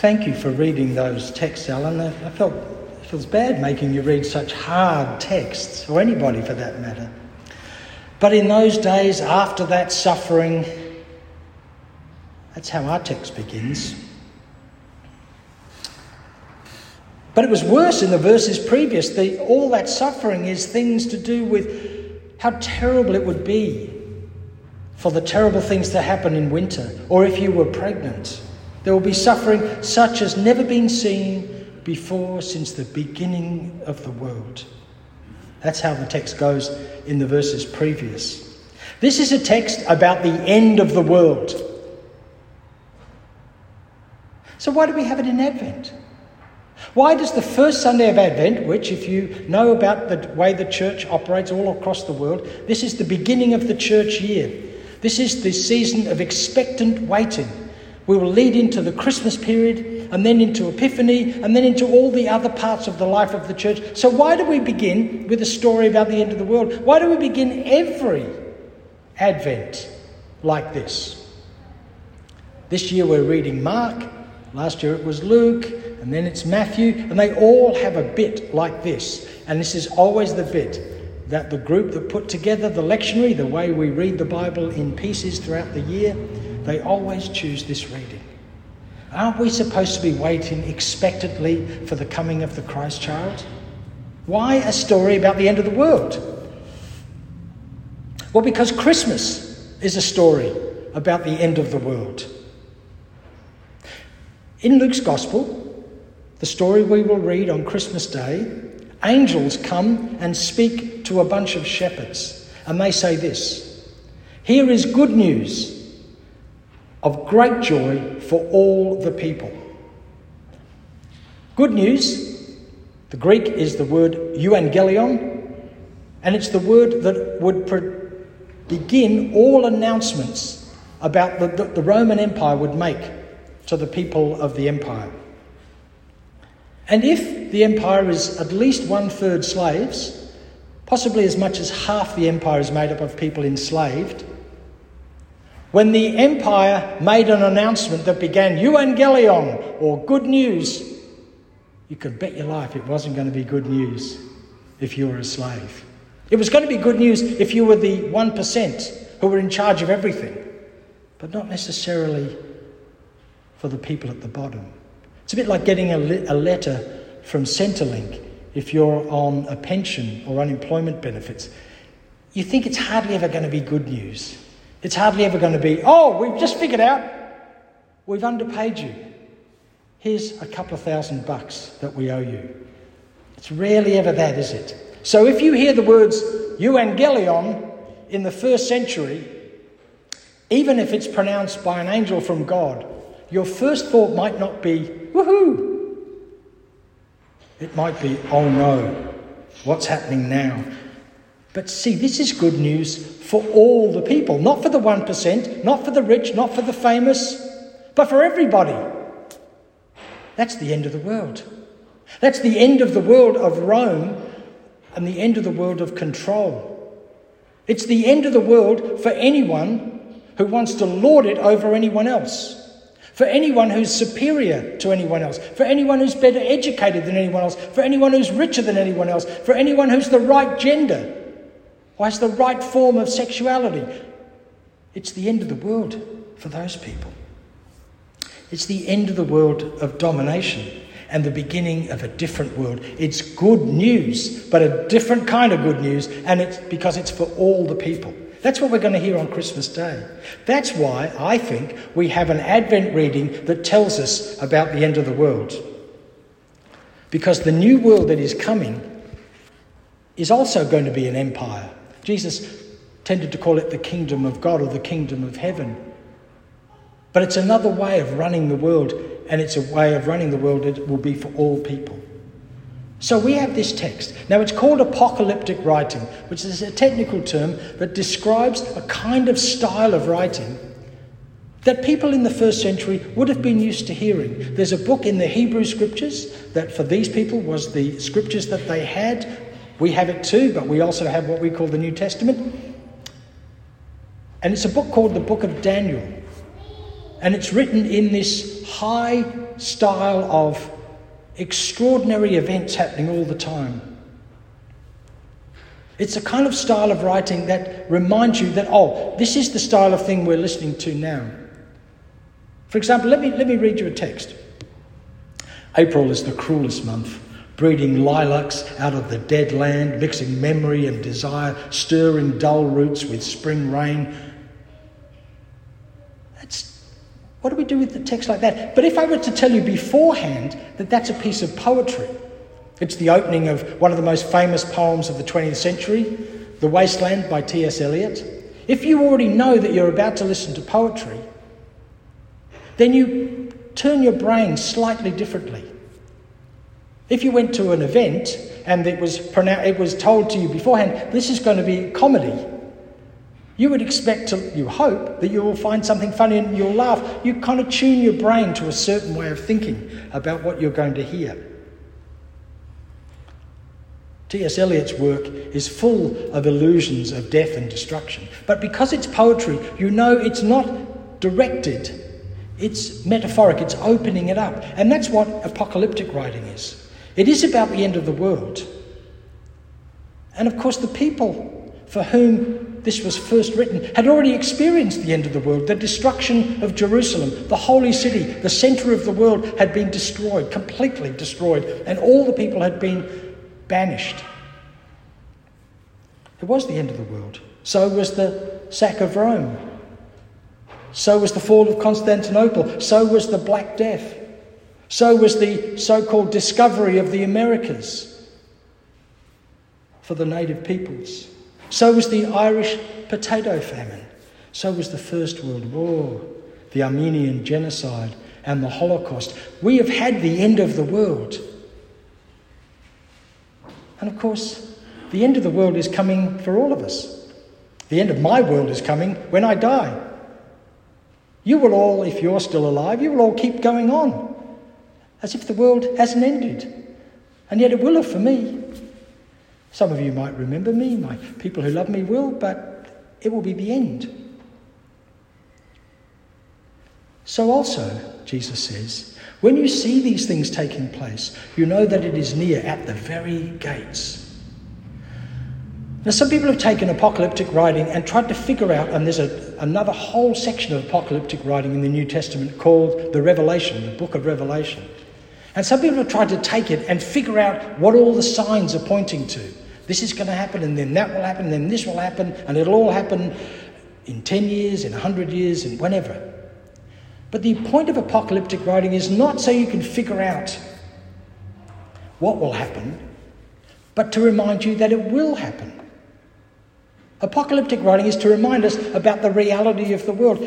Thank you for reading those texts, Alan. I felt it feels bad making you read such hard texts, or anybody for that matter. But in those days, after that suffering, that's how our text begins. But it was worse in the verses previous. The, all that suffering is things to do with how terrible it would be for the terrible things to happen in winter, or if you were pregnant. There will be suffering such as never been seen before since the beginning of the world. That's how the text goes in the verses previous. This is a text about the end of the world. So, why do we have it in Advent? Why does the first Sunday of Advent, which, if you know about the way the church operates all across the world, this is the beginning of the church year. This is the season of expectant waiting. We will lead into the Christmas period and then into Epiphany and then into all the other parts of the life of the church. So, why do we begin with a story about the end of the world? Why do we begin every Advent like this? This year we're reading Mark, last year it was Luke, and then it's Matthew, and they all have a bit like this. And this is always the bit that the group that put together the lectionary, the way we read the Bible in pieces throughout the year, they always choose this reading. Aren't we supposed to be waiting expectantly for the coming of the Christ child? Why a story about the end of the world? Well, because Christmas is a story about the end of the world. In Luke's Gospel, the story we will read on Christmas Day, angels come and speak to a bunch of shepherds, and they say this Here is good news of great joy for all the people. Good news, the Greek is the word euangelion, and it's the word that would begin all announcements about the, the, the Roman Empire would make to the people of the empire. And if the empire is at least one third slaves, possibly as much as half the empire is made up of people enslaved, when the empire made an announcement that began euangelion or good news, you could bet your life it wasn't going to be good news if you were a slave. It was going to be good news if you were the 1% who were in charge of everything, but not necessarily for the people at the bottom. It's a bit like getting a, a letter from Centrelink if you're on a pension or unemployment benefits. You think it's hardly ever going to be good news. It's hardly ever going to be, oh, we've just figured out we've underpaid you. Here's a couple of thousand bucks that we owe you. It's rarely ever that, is it? So if you hear the words euangelion in the first century, even if it's pronounced by an angel from God, your first thought might not be, woohoo! It might be, oh no, what's happening now? But see, this is good news for all the people, not for the 1%, not for the rich, not for the famous, but for everybody. That's the end of the world. That's the end of the world of Rome and the end of the world of control. It's the end of the world for anyone who wants to lord it over anyone else for anyone who's superior to anyone else, for anyone who's better educated than anyone else, for anyone who's richer than anyone else, for anyone who's the right gender, has the right form of sexuality. It's the end of the world for those people. It's the end of the world of domination and the beginning of a different world. It's good news, but a different kind of good news, and it's because it's for all the people. That's what we're going to hear on Christmas Day. That's why I think we have an Advent reading that tells us about the end of the world. Because the new world that is coming is also going to be an empire. Jesus tended to call it the kingdom of God or the kingdom of heaven. But it's another way of running the world, and it's a way of running the world that will be for all people. So we have this text. Now it's called apocalyptic writing, which is a technical term that describes a kind of style of writing that people in the first century would have been used to hearing. There's a book in the Hebrew scriptures that for these people was the scriptures that they had. We have it too, but we also have what we call the New Testament. And it's a book called the Book of Daniel. And it's written in this high style of extraordinary events happening all the time. It's a kind of style of writing that reminds you that, oh, this is the style of thing we're listening to now. For example, let me, let me read you a text. April is the cruelest month, breeding lilacs out of the dead land, mixing memory and desire, stirring dull roots with spring rain. That's, what do we do with the text like that? But if I were to tell you beforehand that that's a piece of poetry, it's the opening of one of the most famous poems of the 20th century, The Wasteland by T.S. Eliot. If you already know that you're about to listen to poetry, then you turn your brain slightly differently. If you went to an event and it was, it was told to you beforehand, this is going to be comedy, you would expect to, you hope, that you will find something funny and you'll laugh. You kind of tune your brain to a certain way of thinking about what you're going to hear. T.S. Eliot's work is full of illusions of death and destruction. But because it's poetry, you know it's not directed, it's metaphoric, it's opening it up. And that's what apocalyptic writing is. It is about the end of the world. And of course, the people for whom this was first written had already experienced the end of the world. The destruction of Jerusalem, the holy city, the center of the world had been destroyed, completely destroyed, and all the people had been banished. It was the end of the world. So was the sack of Rome. So was the fall of Constantinople. So was the Black Death. So was the so called discovery of the Americas for the native peoples. So was the Irish potato famine. So was the First World War, the Armenian genocide, and the Holocaust. We have had the end of the world. And of course, the end of the world is coming for all of us. The end of my world is coming when I die. You will all, if you're still alive, you will all keep going on as if the world hasn't ended. And yet it will have for me. Some of you might remember me, my people who love me will, but it will be the end. So, also, Jesus says, when you see these things taking place, you know that it is near at the very gates. Now, some people have taken apocalyptic writing and tried to figure out, and there's a, another whole section of apocalyptic writing in the New Testament called the Revelation, the book of Revelation. And some people have tried to take it and figure out what all the signs are pointing to. This is going to happen, and then that will happen, and then this will happen, and it'll all happen in 10 years, in 100 years, and whenever. But the point of apocalyptic writing is not so you can figure out what will happen, but to remind you that it will happen. Apocalyptic writing is to remind us about the reality of the world.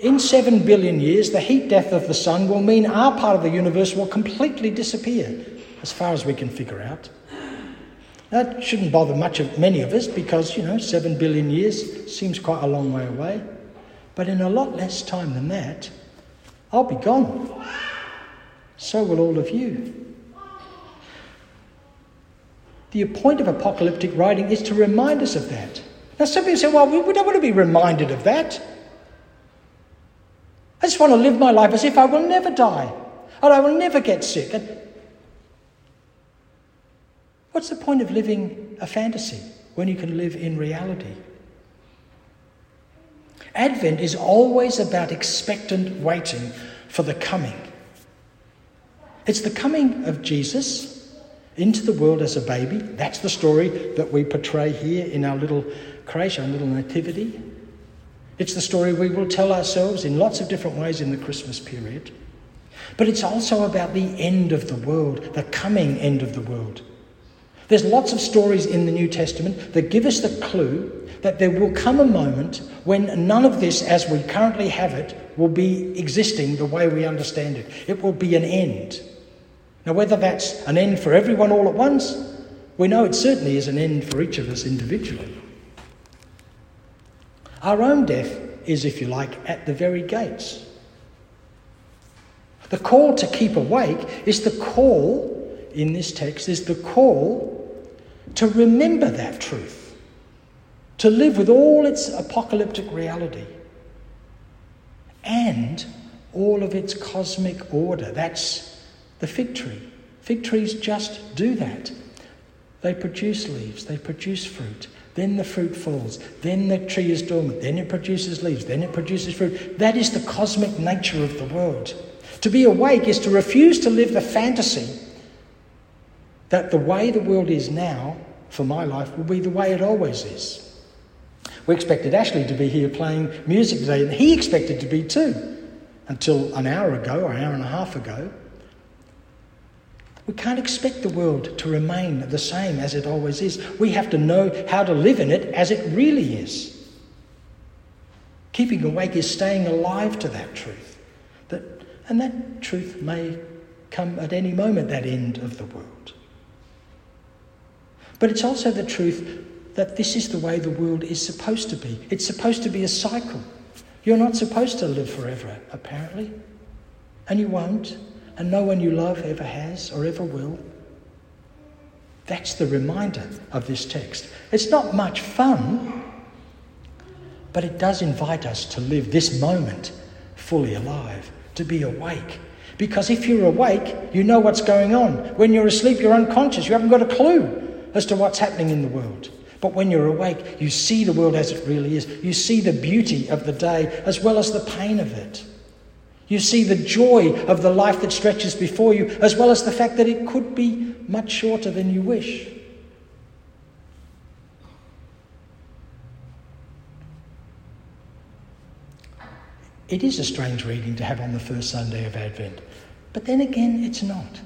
In seven billion years, the heat death of the sun will mean our part of the universe will completely disappear, as far as we can figure out. That shouldn't bother much of many of us because, you know, seven billion years seems quite a long way away. But in a lot less time than that, I'll be gone. So will all of you. The point of apocalyptic writing is to remind us of that. Now, some people say, well, we don't want to be reminded of that. I just want to live my life as if I will never die and I will never get sick. And what's the point of living a fantasy when you can live in reality? Advent is always about expectant waiting for the coming. It's the coming of Jesus into the world as a baby. That's the story that we portray here in our little creation, our little nativity. It's the story we will tell ourselves in lots of different ways in the Christmas period. But it's also about the end of the world, the coming end of the world. There's lots of stories in the New Testament that give us the clue that there will come a moment when none of this, as we currently have it, will be existing the way we understand it. It will be an end. Now, whether that's an end for everyone all at once, we know it certainly is an end for each of us individually. Our own death is, if you like, at the very gates. The call to keep awake is the call, in this text, is the call to remember that truth, to live with all its apocalyptic reality, and all of its cosmic order. That's the fig tree. Fig trees just do that. They produce leaves, they produce fruit. Then the fruit falls. Then the tree is dormant. Then it produces leaves. Then it produces fruit. That is the cosmic nature of the world. To be awake is to refuse to live the fantasy that the way the world is now, for my life, will be the way it always is. We expected Ashley to be here playing music today, and he expected to be too, until an hour ago or an hour and a half ago. We can't expect the world to remain the same as it always is. We have to know how to live in it as it really is. Keeping awake is staying alive to that truth. That, and that truth may come at any moment, that end of the world. But it's also the truth that this is the way the world is supposed to be. It's supposed to be a cycle. You're not supposed to live forever, apparently. And you won't and no one you love ever has or ever will. That's the reminder of this text. It's not much fun, but it does invite us to live this moment fully alive, to be awake. Because if you're awake, you know what's going on. When you're asleep, you're unconscious. You haven't got a clue as to what's happening in the world. But when you're awake, you see the world as it really is. You see the beauty of the day as well as the pain of it. You see the joy of the life that stretches before you, as well as the fact that it could be much shorter than you wish. It is a strange reading to have on the first Sunday of Advent, but then again, it's not.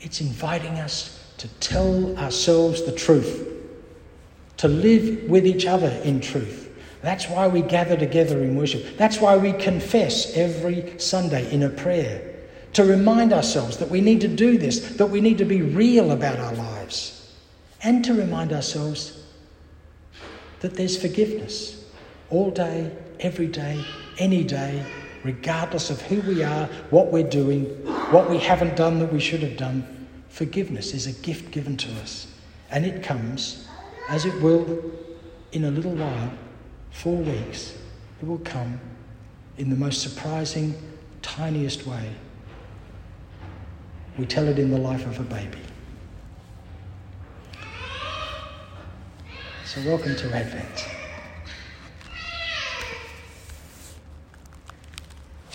It's inviting us to tell ourselves the truth, to live with each other in truth that's why we gather together in worship. That's why we confess every Sunday in a prayer. To remind ourselves that we need to do this, that we need to be real about our lives. And to remind ourselves that there's forgiveness all day, every day, any day, regardless of who we are, what we're doing, what we haven't done that we should have done. Forgiveness is a gift given to us. And it comes, as it will in a little while, four weeks, it will come in the most surprising, tiniest way. We tell it in the life of a baby. So, welcome to Advent.